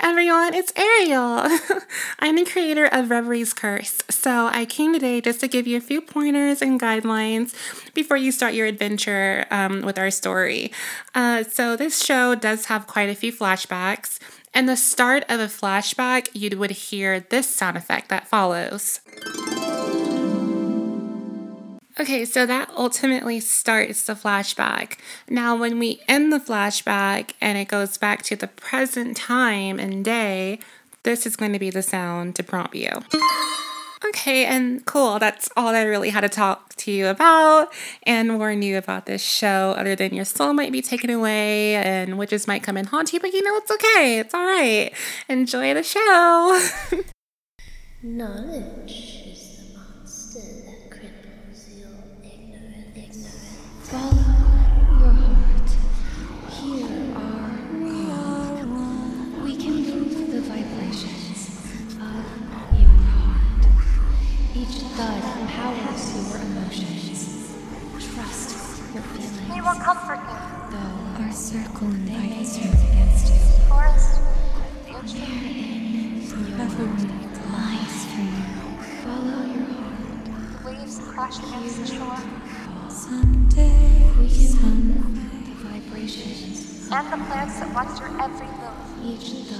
everyone, it's Ariel. I'm the creator of Reverie's Curse, so I came today just to give you a few pointers and guidelines before you start your adventure um, with our story. Uh, so, this show does have quite a few flashbacks. And the start of a flashback, you would hear this sound effect that follows. Okay, so that ultimately starts the flashback. Now, when we end the flashback and it goes back to the present time and day, this is going to be the sound to prompt you. Okay, and cool. That's all I really had to talk to you about and warn you about this show, other than your soul might be taken away and witches might come and haunt you, but you know it's okay. It's all right. Enjoy the show. Knowledge is the monster plants that once your every move.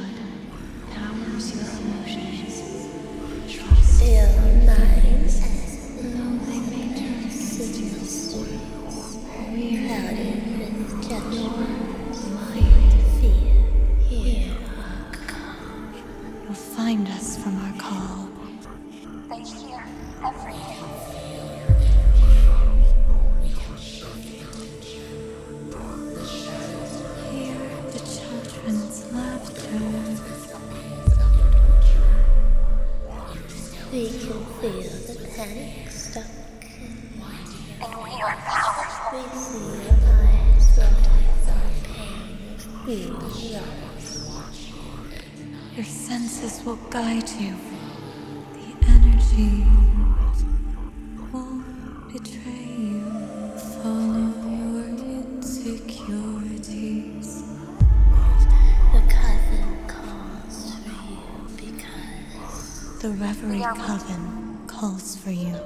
The Reverie Coven calls for you. the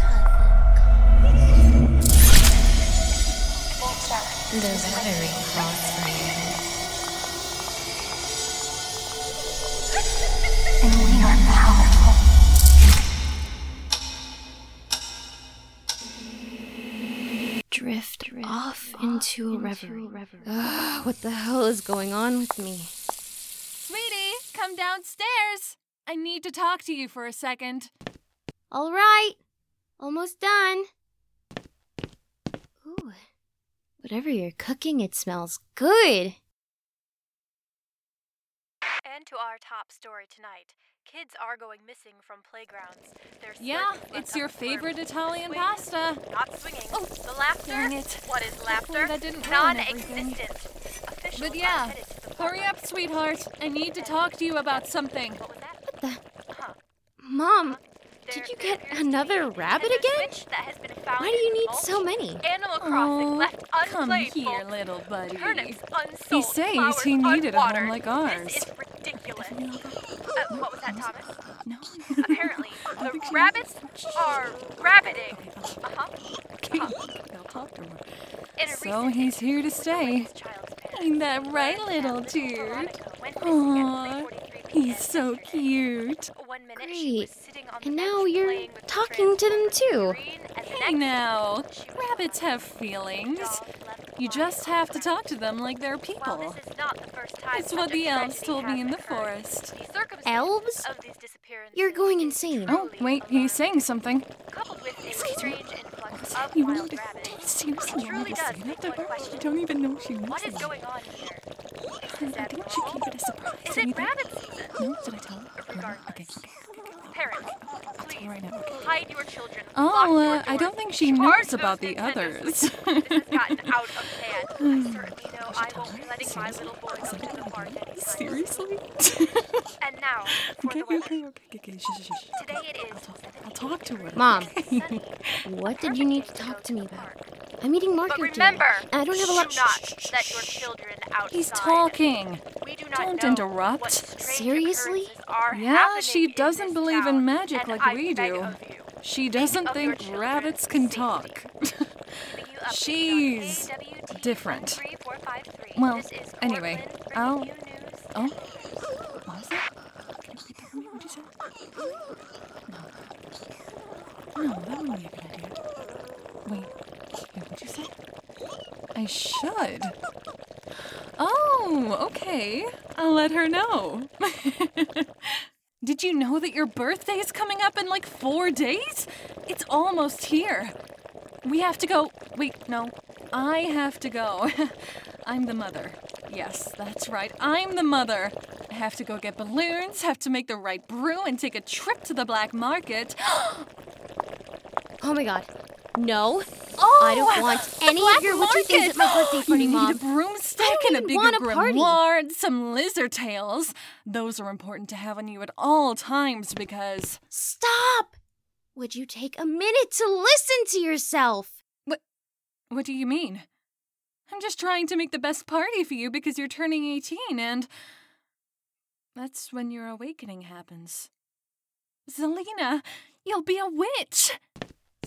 coven calls. Nature. The Reverie calls for you. And we are powerful. drift off into a reverie. Ugh, what the hell is going on with me? Sweetie, come downstairs. I need to talk to you for a second. All right, almost done. Ooh, whatever you're cooking, it smells good. And to our top story tonight. Kids are going missing from playgrounds. There's Yeah, it's your on the favorite Italian Swinging, pasta. Not swinging. Oh, the laughter. dang it. What is laughter? Hopefully that didn't Non-existent. Officials But yeah, hurry up, sweetheart. I need to talk to you about something. What the? Mom, did you get appears to be another rabbit again? That has been found Why do you need so many? Animal Crossing Oh, left come unplayed. here, little buddy. Turnips unsold. He says he needed a home like ours. This is ridiculous. Uh, what was that, Thomas? No. Apparently, the rabbits are rabbiting. Uh-huh. Okay, I'll talk to her. So recent he's here to stay. his child's parents Ain't that right, little dude? Veronica went missing at Aw, he's so cute. One minute she Great. was sitting on the And bench now you're playing with talking to them too. figurine, and the Hey now, rabbits have feelings. You just have to talk to them like they're people. this is not the first time It's such what the elves told me in the forest. The Elves? of these disappearances You're going insane. Oh, wait, he's saying something. Coupled with a strange influx of You wild want to rabbits, seriously it truly want to does say make that to one her? question, don't even know she knows what is going on here? I think she abnormal? keep it a surprise. Is it rabbit season? No, did I tell her? Regardless. Okay, okay. Parents, please right now. Hide your children. Oh, uh, I don't think she knows about the others. This has gotten out of hand. I certainly know I tell won't be letting my Seriously? little boy go to the park anytime Seriously? And now for okay, the okay, weather. okay, okay, okay, shh, shh, shh. Today it is I'll talk to her. Mom, what did you need to talk to me about? I'm eating But marker remember, I don't have a lot. do not let your children outside. He's talking. We do not Don't interrupt. Seriously? Yeah, she doesn't believe town, in magic like I we do. She doesn't think rabbits can safety. talk. keeping you up to She's date on KWT different. 13453. Well, anyway, I'll- Oh, what was that? Can you repeat that for me? What'd you say? No. No, that wouldn't be a good idea. Wait, wait, what'd you say? I should. Oh, okay. I'll let her know. Did you know that your birthday is coming up in like four days? It's almost here. We have to go. Wait, no. I have to go. I'm the mother. Yes, that's right. I'm the mother. I have to go get balloons, have to make the right brew, and take a trip to the black market. Oh my god. No. Oh, I don't want any of your witchy things at my birthday party, you need a broomstick I and a bigger want a grimoire, and some lizard tails. Those are important to have on you at all times because Stop! Would you take a minute to listen to yourself? What? What do you mean? I'm just trying to make the best party for you because you're turning 18 and. That's when your awakening happens. Zelina, you'll be a witch!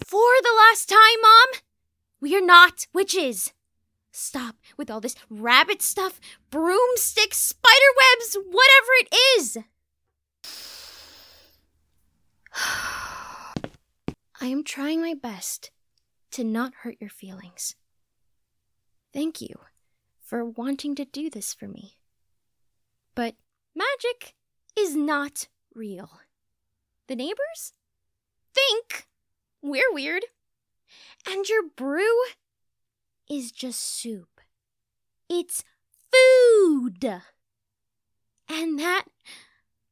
For the last time, Mom? We are not witches. Stop with all this rabbit stuff, broomsticks, spider webs, whatever it is. I am trying my best to not hurt your feelings. Thank you for wanting to do this for me. But magic is not real. The neighbors think we're weird. And your brew is just soup. It's food. And that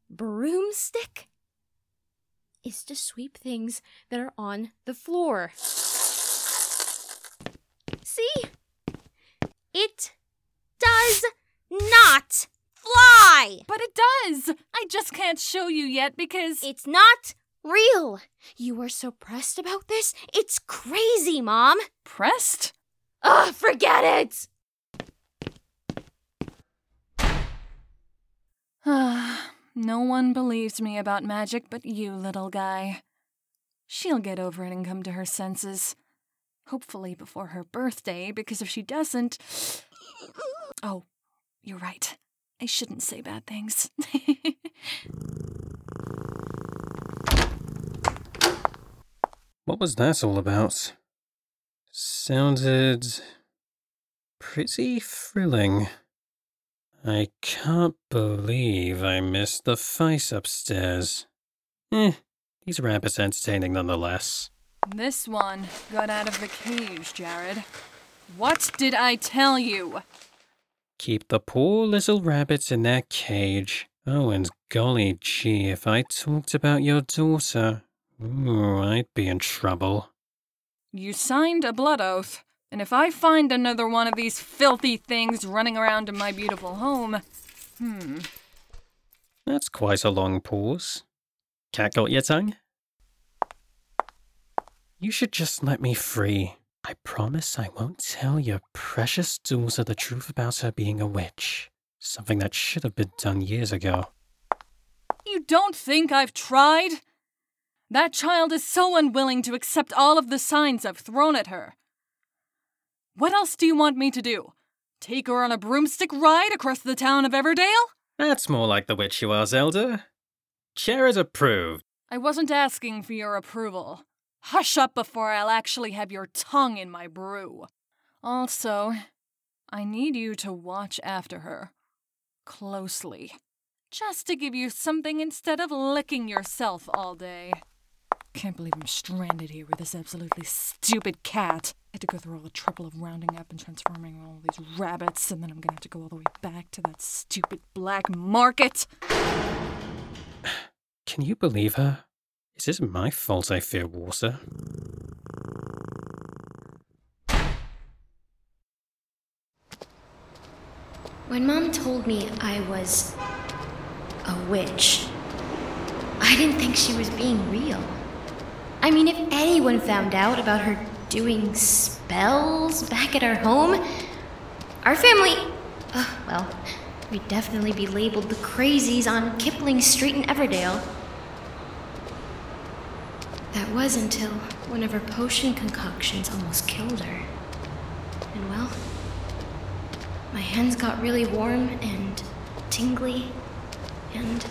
broomstick is to sweep things that are on the floor. See? It does not fly. But it does! I just can't show you yet because. It's not real. You are so pressed about this. It's crazy, Mom. pressed? Ugh, forget it. Ah, no one believes me about magic but you, little guy. She'll get over it and come to her senses. Hopefully before her birthday, because if she doesn't. Oh, you're right. I shouldn't say bad things. What was that all about? Sounded pretty thrilling. I can't believe I missed the fight upstairs. Eh, these rabbits entertaining nonetheless. this one got out of the cage, Jared. What did I tell you? Keep the poor little rabbits in their cage. Oh, and golly gee, if I talked about your daughter, ooh, I'd be in trouble. You signed a blood oath, and if I find another one of these filthy things running around in my beautiful home, hmm, That's quite a long pause. Cat got your tongue? You should just let me free. I promise I won't tell your precious daughter the truth about her being a witch. Something that should have been done years ago. you don't think I've tried? That child is so unwilling to accept all of the signs I've thrown at her. What else do you want me to do? Take her on a broomstick ride across the town of Everdale? That's more like the witch you are, Zelda. Chair is approved. I wasn't asking for your approval. Hush up before I'll actually have your tongue in my brew. Also, I need you to watch after her. Closely. Just to give you something instead of licking yourself all day. Can't believe I'm stranded here with this absolutely stupid cat. I had to go through all the trouble of rounding up and transforming all these rabbits, and then I'm gonna have to go all the way back to that stupid black market. Can you believe her? Is it my fault I fear water? When Mom told me I was a witch, I didn't think she was being real. I mean, if anyone found out about her doing spells back at our home. Our family. Uh, well, we'd definitely be labeled the crazies on Kipling Street in Everdale. That was until one of her potion concoctions almost killed her. And well, my hands got really warm and tingly, and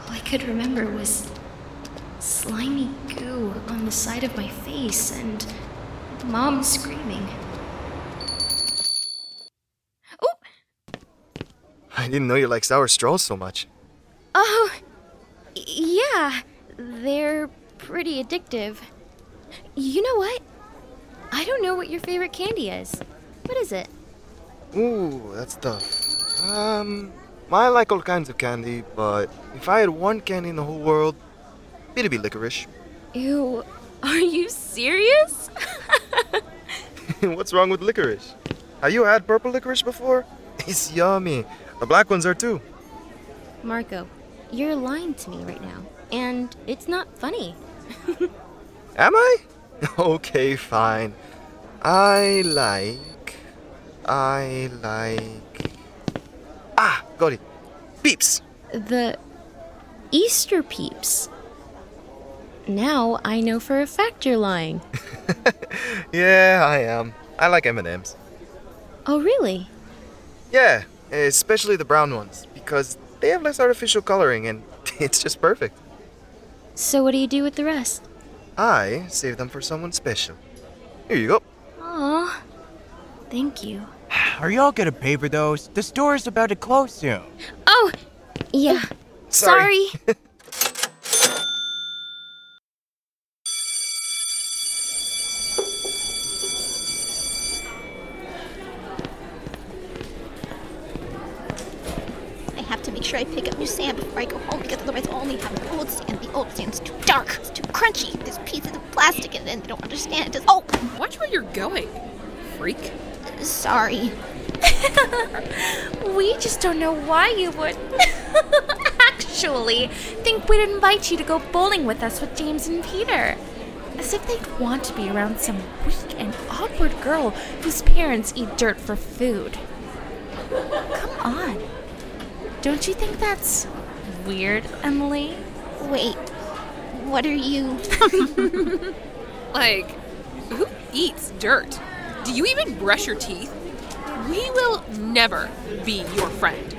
all I could remember was slimy goo on the side of my face and mom screaming. Oop I didn't know you like sour straws so much. Oh, yeah, they're pretty addictive. You know what? I don't know what your favorite candy is. What is it? Ooh, that's tough. Um, I like all kinds of candy, but if I had one candy in the whole world, it'd be licorice. Ew, are you serious? What's wrong with licorice? Have you had purple licorice before? It's yummy. The black ones are too. Marco, you're lying to me right now, and it's not funny. Am I? Okay, fine. I like. I like. Ah, got it. Peeps. The Easter peeps. Now I know for a fact you're lying. Yeah, I am. I like M&Ms. Oh, really? Yeah, especially the brown ones because they have less artificial coloring and it's just perfect. So, what do you do with the rest? I save them for someone special. Here you go. Aw, thank you. Are y'all gonna pay for those? The store's about to close soon. Oh, yeah. Sorry. Sorry. don't understand. It's, oh, Watch where you're going, freak. sorry. We just don't know why you would actually think we'd invite you to go bowling with us with James and Peter. As if they'd want to be around some weak and awkward girl whose parents eat dirt for food. Come on. Don't you think that's weird, Emily? Wait, what are you? Like, who eats dirt? Do you even brush your teeth? We will never be your friend.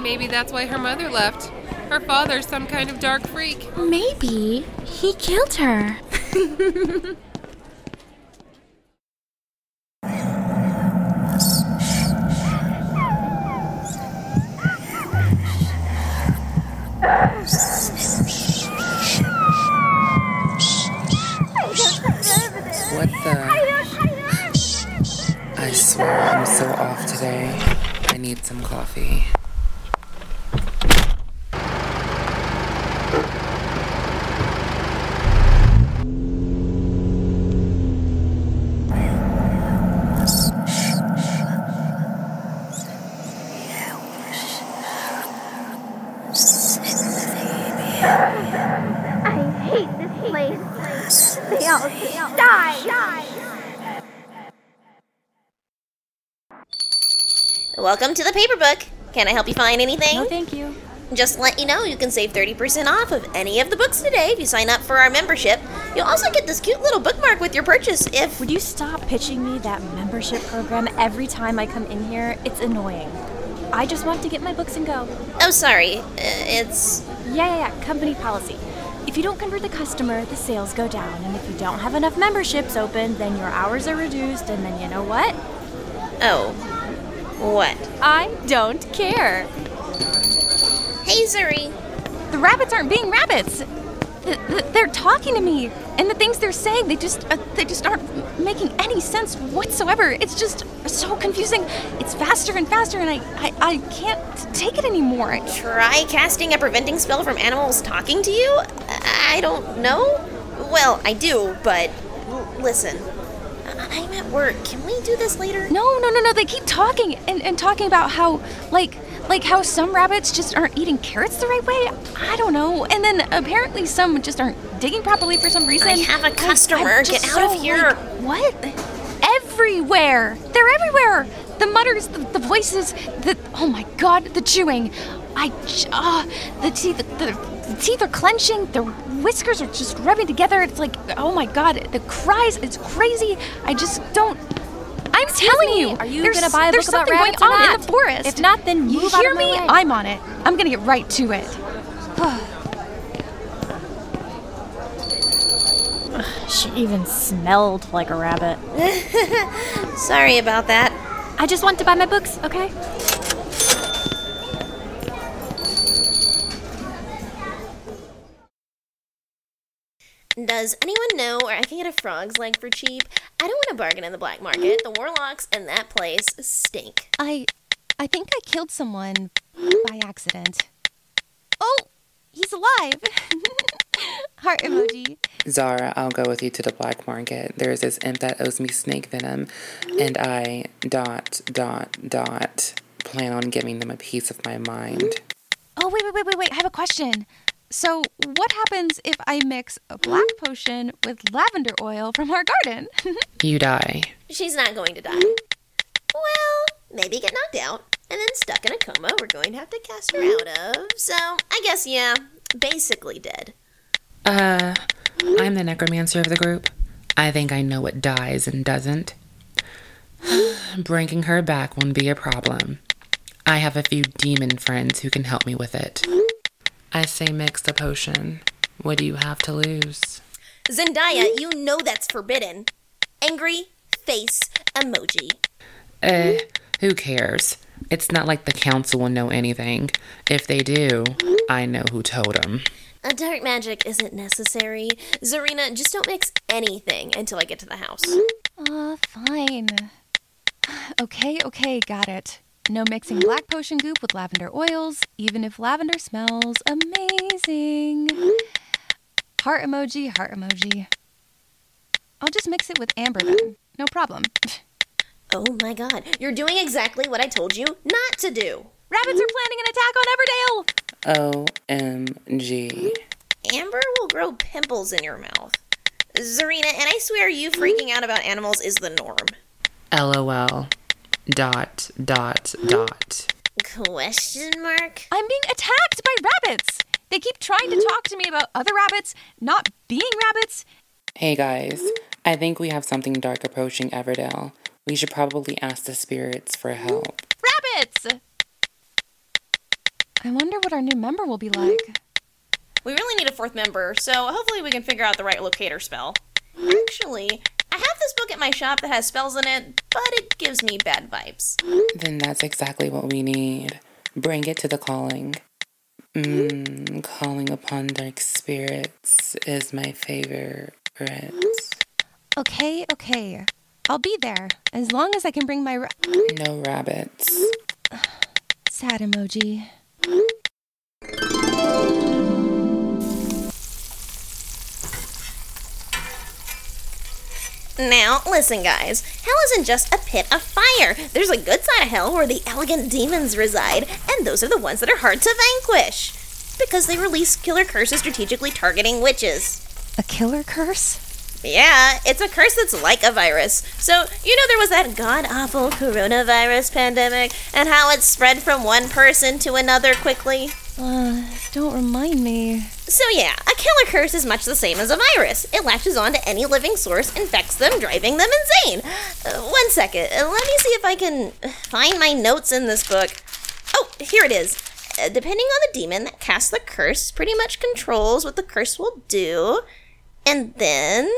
Maybe that's why her mother left. Her father's some kind of dark freak. Maybe he killed her. today. I need some coffee. I hate this place. They all die. die. Welcome to the paper book. Can I help you find anything? No, thank you. Just to let you know, you can save 30% off of any of the books today if you sign up for our membership. You'll also get this cute little bookmark with your purchase if. Would you stop pitching me that membership program every time I come in here? It's annoying. I just want to get my books and go. Oh, sorry. Uh, it's. Yeah, yeah, yeah, company policy. If you don't convert the customer, the sales go down. And if you don't have enough memberships open, then your hours are reduced. And then you know what? Oh. What? I don't care. Hey, Zuri. The rabbits aren't being rabbits. Th- th- They're talking to me, and the things they're saying, they just uh, they just aren't making any sense whatsoever. It's just so confusing. It's faster and faster, and I I, I can't take it anymore. Try casting a preventing spell from animals talking to you? I don't know. Well, I do, but listen. I'm at work. Can we do this later? No, no, no, no. They keep talking and, and talking about how like like how some rabbits just aren't eating carrots the right way. I don't know. And then apparently some just aren't digging properly for some reason. I have a customer. Get out of here. like, what? everywhere. They're everywhere. The mutters, the, the voices, the oh my god, the chewing. I uh, the teeth, the, the teeth are clenching. Their whiskers are just rubbing together. It's like oh my god, the cries. It's crazy. I just don't. I'm Excuse telling me, you, are you gonna buy a there's book about something going on in the forest. If not, then you move out hear of my me? way. I'm on it. I'm gonna get right to it. She even smelled like a rabbit. Sorry about that. I just want to buy my books, okay? Does anyone know where I can get a frog's leg for cheap? I don't want to bargain in the black market. The warlocks in that place stink. I, I think I killed someone by accident. Oh, he's alive. Heart emoji. Zara, I'll go with you to the black market. There's this imp that owes me snake venom, and I dot dot dot plan on giving them a piece of my mind. Oh wait, wait, wait, wait, wait. I have a question. So, what happens if I mix a black potion with lavender oil from our garden? You die. She's not going to die. Well, maybe get knocked out and then stuck in a coma we're going to have to cast her out of. So, I guess, yeah, basically dead. Uh, I'm the necromancer of the group. I think I know what dies and doesn't. Bringing her back won't be a problem. I have a few demon friends who can help me with it. I say mix the potion. What do you have to lose? Zendaya, you know that's forbidden. Angry face emoji. Eh, who cares? It's not like the council will know anything. If they do, I know who told them. A dark magic isn't necessary. Zarina, just don't mix anything until I get to the house. Uh, fine. Okay, okay, got it. No mixing black potion goop with lavender oils, even if lavender smells amazing. Heart emoji, heart emoji. I'll just mix it with amber then. No problem. Oh my god, you're doing exactly what I told you not to do. Rabbits are planning an attack on Everdale! OMG. Amber will grow pimples in your mouth. Zarina, and I swear you freaking out about animals is the norm. LOL. Dot, dot, dot. Question mark? I'm being attacked by rabbits! They keep trying to talk to me about other rabbits not being rabbits. Hey guys, I think we have something dark approaching Everdale. We should probably ask the spirits for help. Rabbits! I wonder what our new member will be like. We really need a fourth member, so hopefully we can figure out the right locator spell. Actually, I have this book at my shop that has spells in it, but it gives me bad vibes. Then that's exactly what we need. Bring it to the calling. Mmm, calling upon dark spirits is my favorite. Okay, okay. I'll be there as long as I can bring my ra- No rabbits. sad emoji. Now, listen, guys. Hell isn't just a pit of fire. There's a good side of hell where the elegant demons reside, and those are the ones that are hard to vanquish. Because they release killer curses strategically targeting witches. A killer curse? Yeah, it's a curse that's like a virus. So, you know, there was that god awful coronavirus pandemic, and how it spread from one person to another quickly? Uh, don't remind me. So, yeah, a killer curse is much the same as a virus. It latches on to any living source, infects them, driving them insane. Uh, one second, uh, let me see if I can find my notes in this book. Oh, here it is. Uh, depending on the demon that casts the curse, pretty much controls what the curse will do. And then.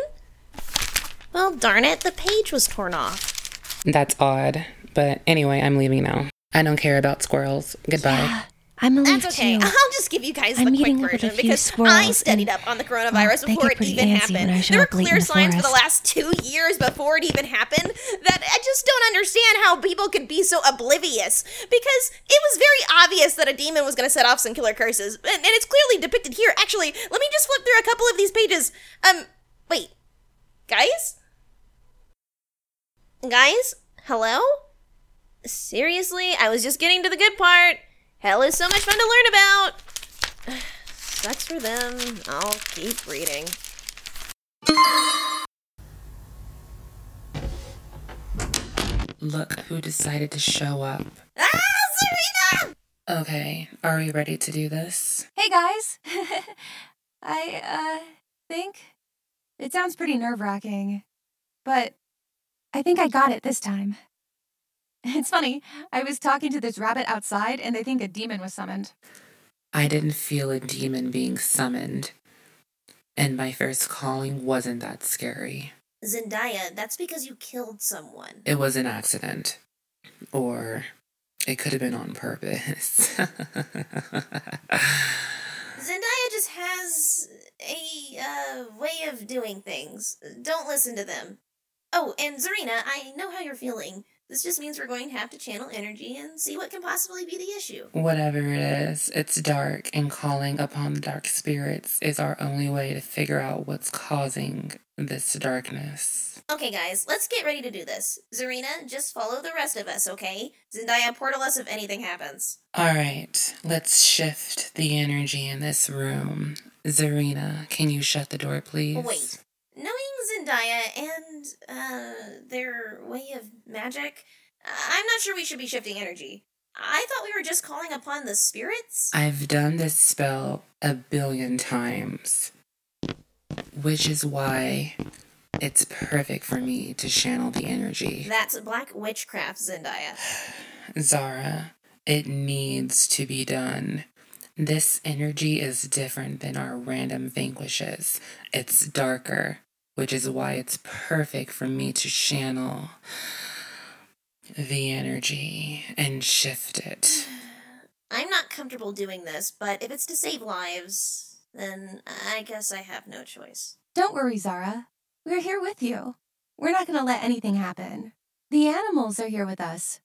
Well, darn it, the page was torn off. That's odd. But anyway, I'm leaving now. I don't care about squirrels. Goodbye. I'm a That's okay. I'll just give you guys I'm the quick meeting up with a version because I studied up on the coronavirus they before it even antsy when I happened. show There were up late clear the signs for the last two years before it even happened that I just don't understand how people could be so oblivious because it was very obvious that a demon was going to set off some killer curses, and, and it's clearly depicted here. Actually, let me just flip through a couple of these pages. Um, wait, guys, guys, hello. Seriously, I was just getting to the good part. Hell is so much fun to learn about. Sucks for them. I'll keep reading. Look who decided to show up. Ah, Serena! Okay, are we ready to do this? Hey guys! I, uh, think it sounds pretty nerve wracking, but I think I got it this time. It's funny, I was talking to this rabbit outside and they think a demon was summoned. I didn't feel a demon being summoned, and my first calling wasn't that scary. Zendaya, that's because you killed someone. It was an accident. Or it could have been on purpose. Zendaya just has a uh, way of doing things. Don't listen to them. Oh, and Zarina, I know how you're feeling. This just means we're going to have to channel energy and see what can possibly be the issue. Whatever it is, it's dark, and calling upon the dark spirits is our only way to figure out what's causing this darkness. Okay, guys, let's get ready to do this. Zarina, just follow the rest of us, okay? Zendaya, portal us if anything happens. Alright, let's shift the energy in this room. Zarina, can you shut the door, please? Wait. Knowing Zendaya and uh, their way of magic, I'm not sure we should be shifting energy. I thought we were just calling upon the spirits. I've done this spell a billion times, which is why it's perfect for me to channel the energy. That's black witchcraft, Zendaya. Zara, it needs to be done. This energy is different than our random vanquishes. It's darker, which is why it's perfect for me to channel the energy and shift it. I'm not comfortable doing this, but if it's to save lives, then I guess I have no choice. Don't worry, Zara. We're here with you. We're not gonna let anything happen. The animals are here with us.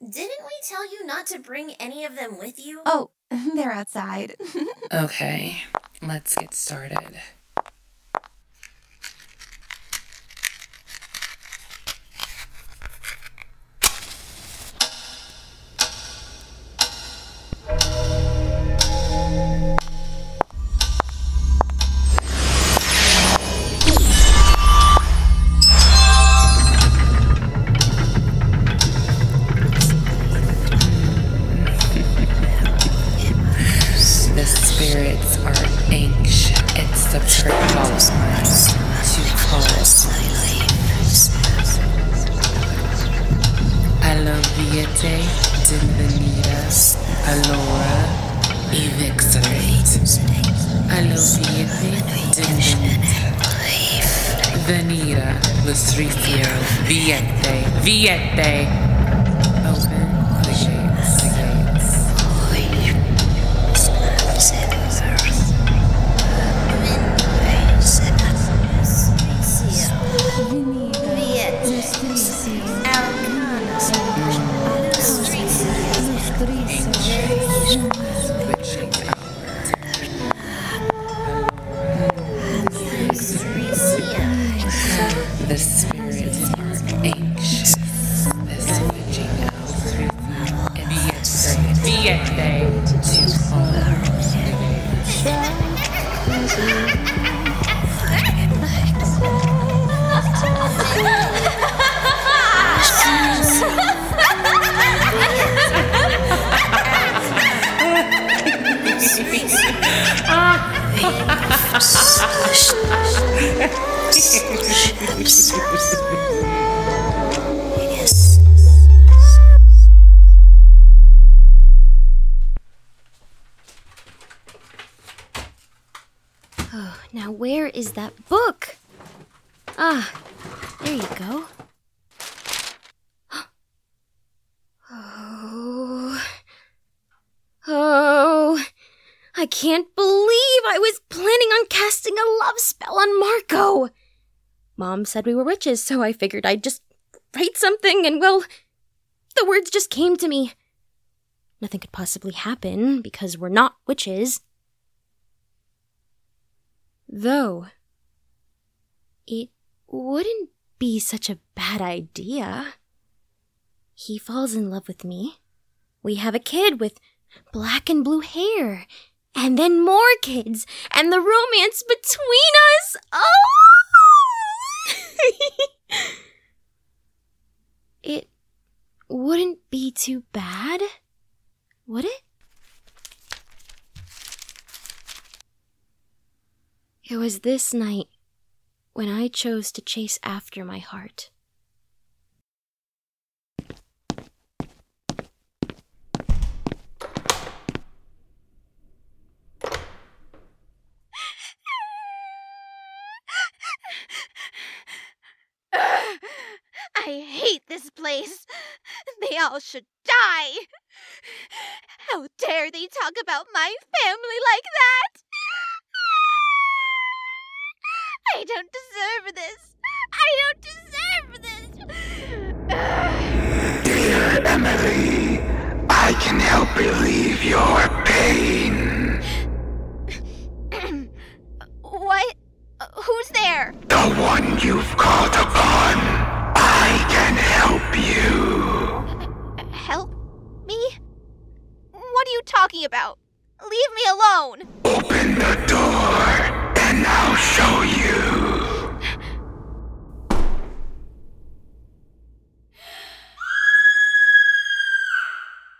Didn't we tell you not to bring any of them with you? Oh, they're outside. Okay, let's get started. Oh, now where is that book? Ah, there you go. Oh. Oh. I can't believe I was planning on casting a love spell on Marco. Mom said we were witches, so I figured I'd just write something and, well, the words just came to me. Nothing could possibly happen because we're not witches. Though, it wouldn't be such a bad idea. He falls in love with me. We have a kid with black and blue hair. And then more kids. And the romance between us. Oh! it wouldn't be too bad, would it? It was this night when I chose to chase after my heart. Hate this place. They all should die. How dare they talk about my family like that? I don't deserve this. I don't deserve this. Dear Emily, I can help relieve your pain. what? Who's there? The one you've called upon. you talking about? Leave me alone! Open the door, and I'll show you.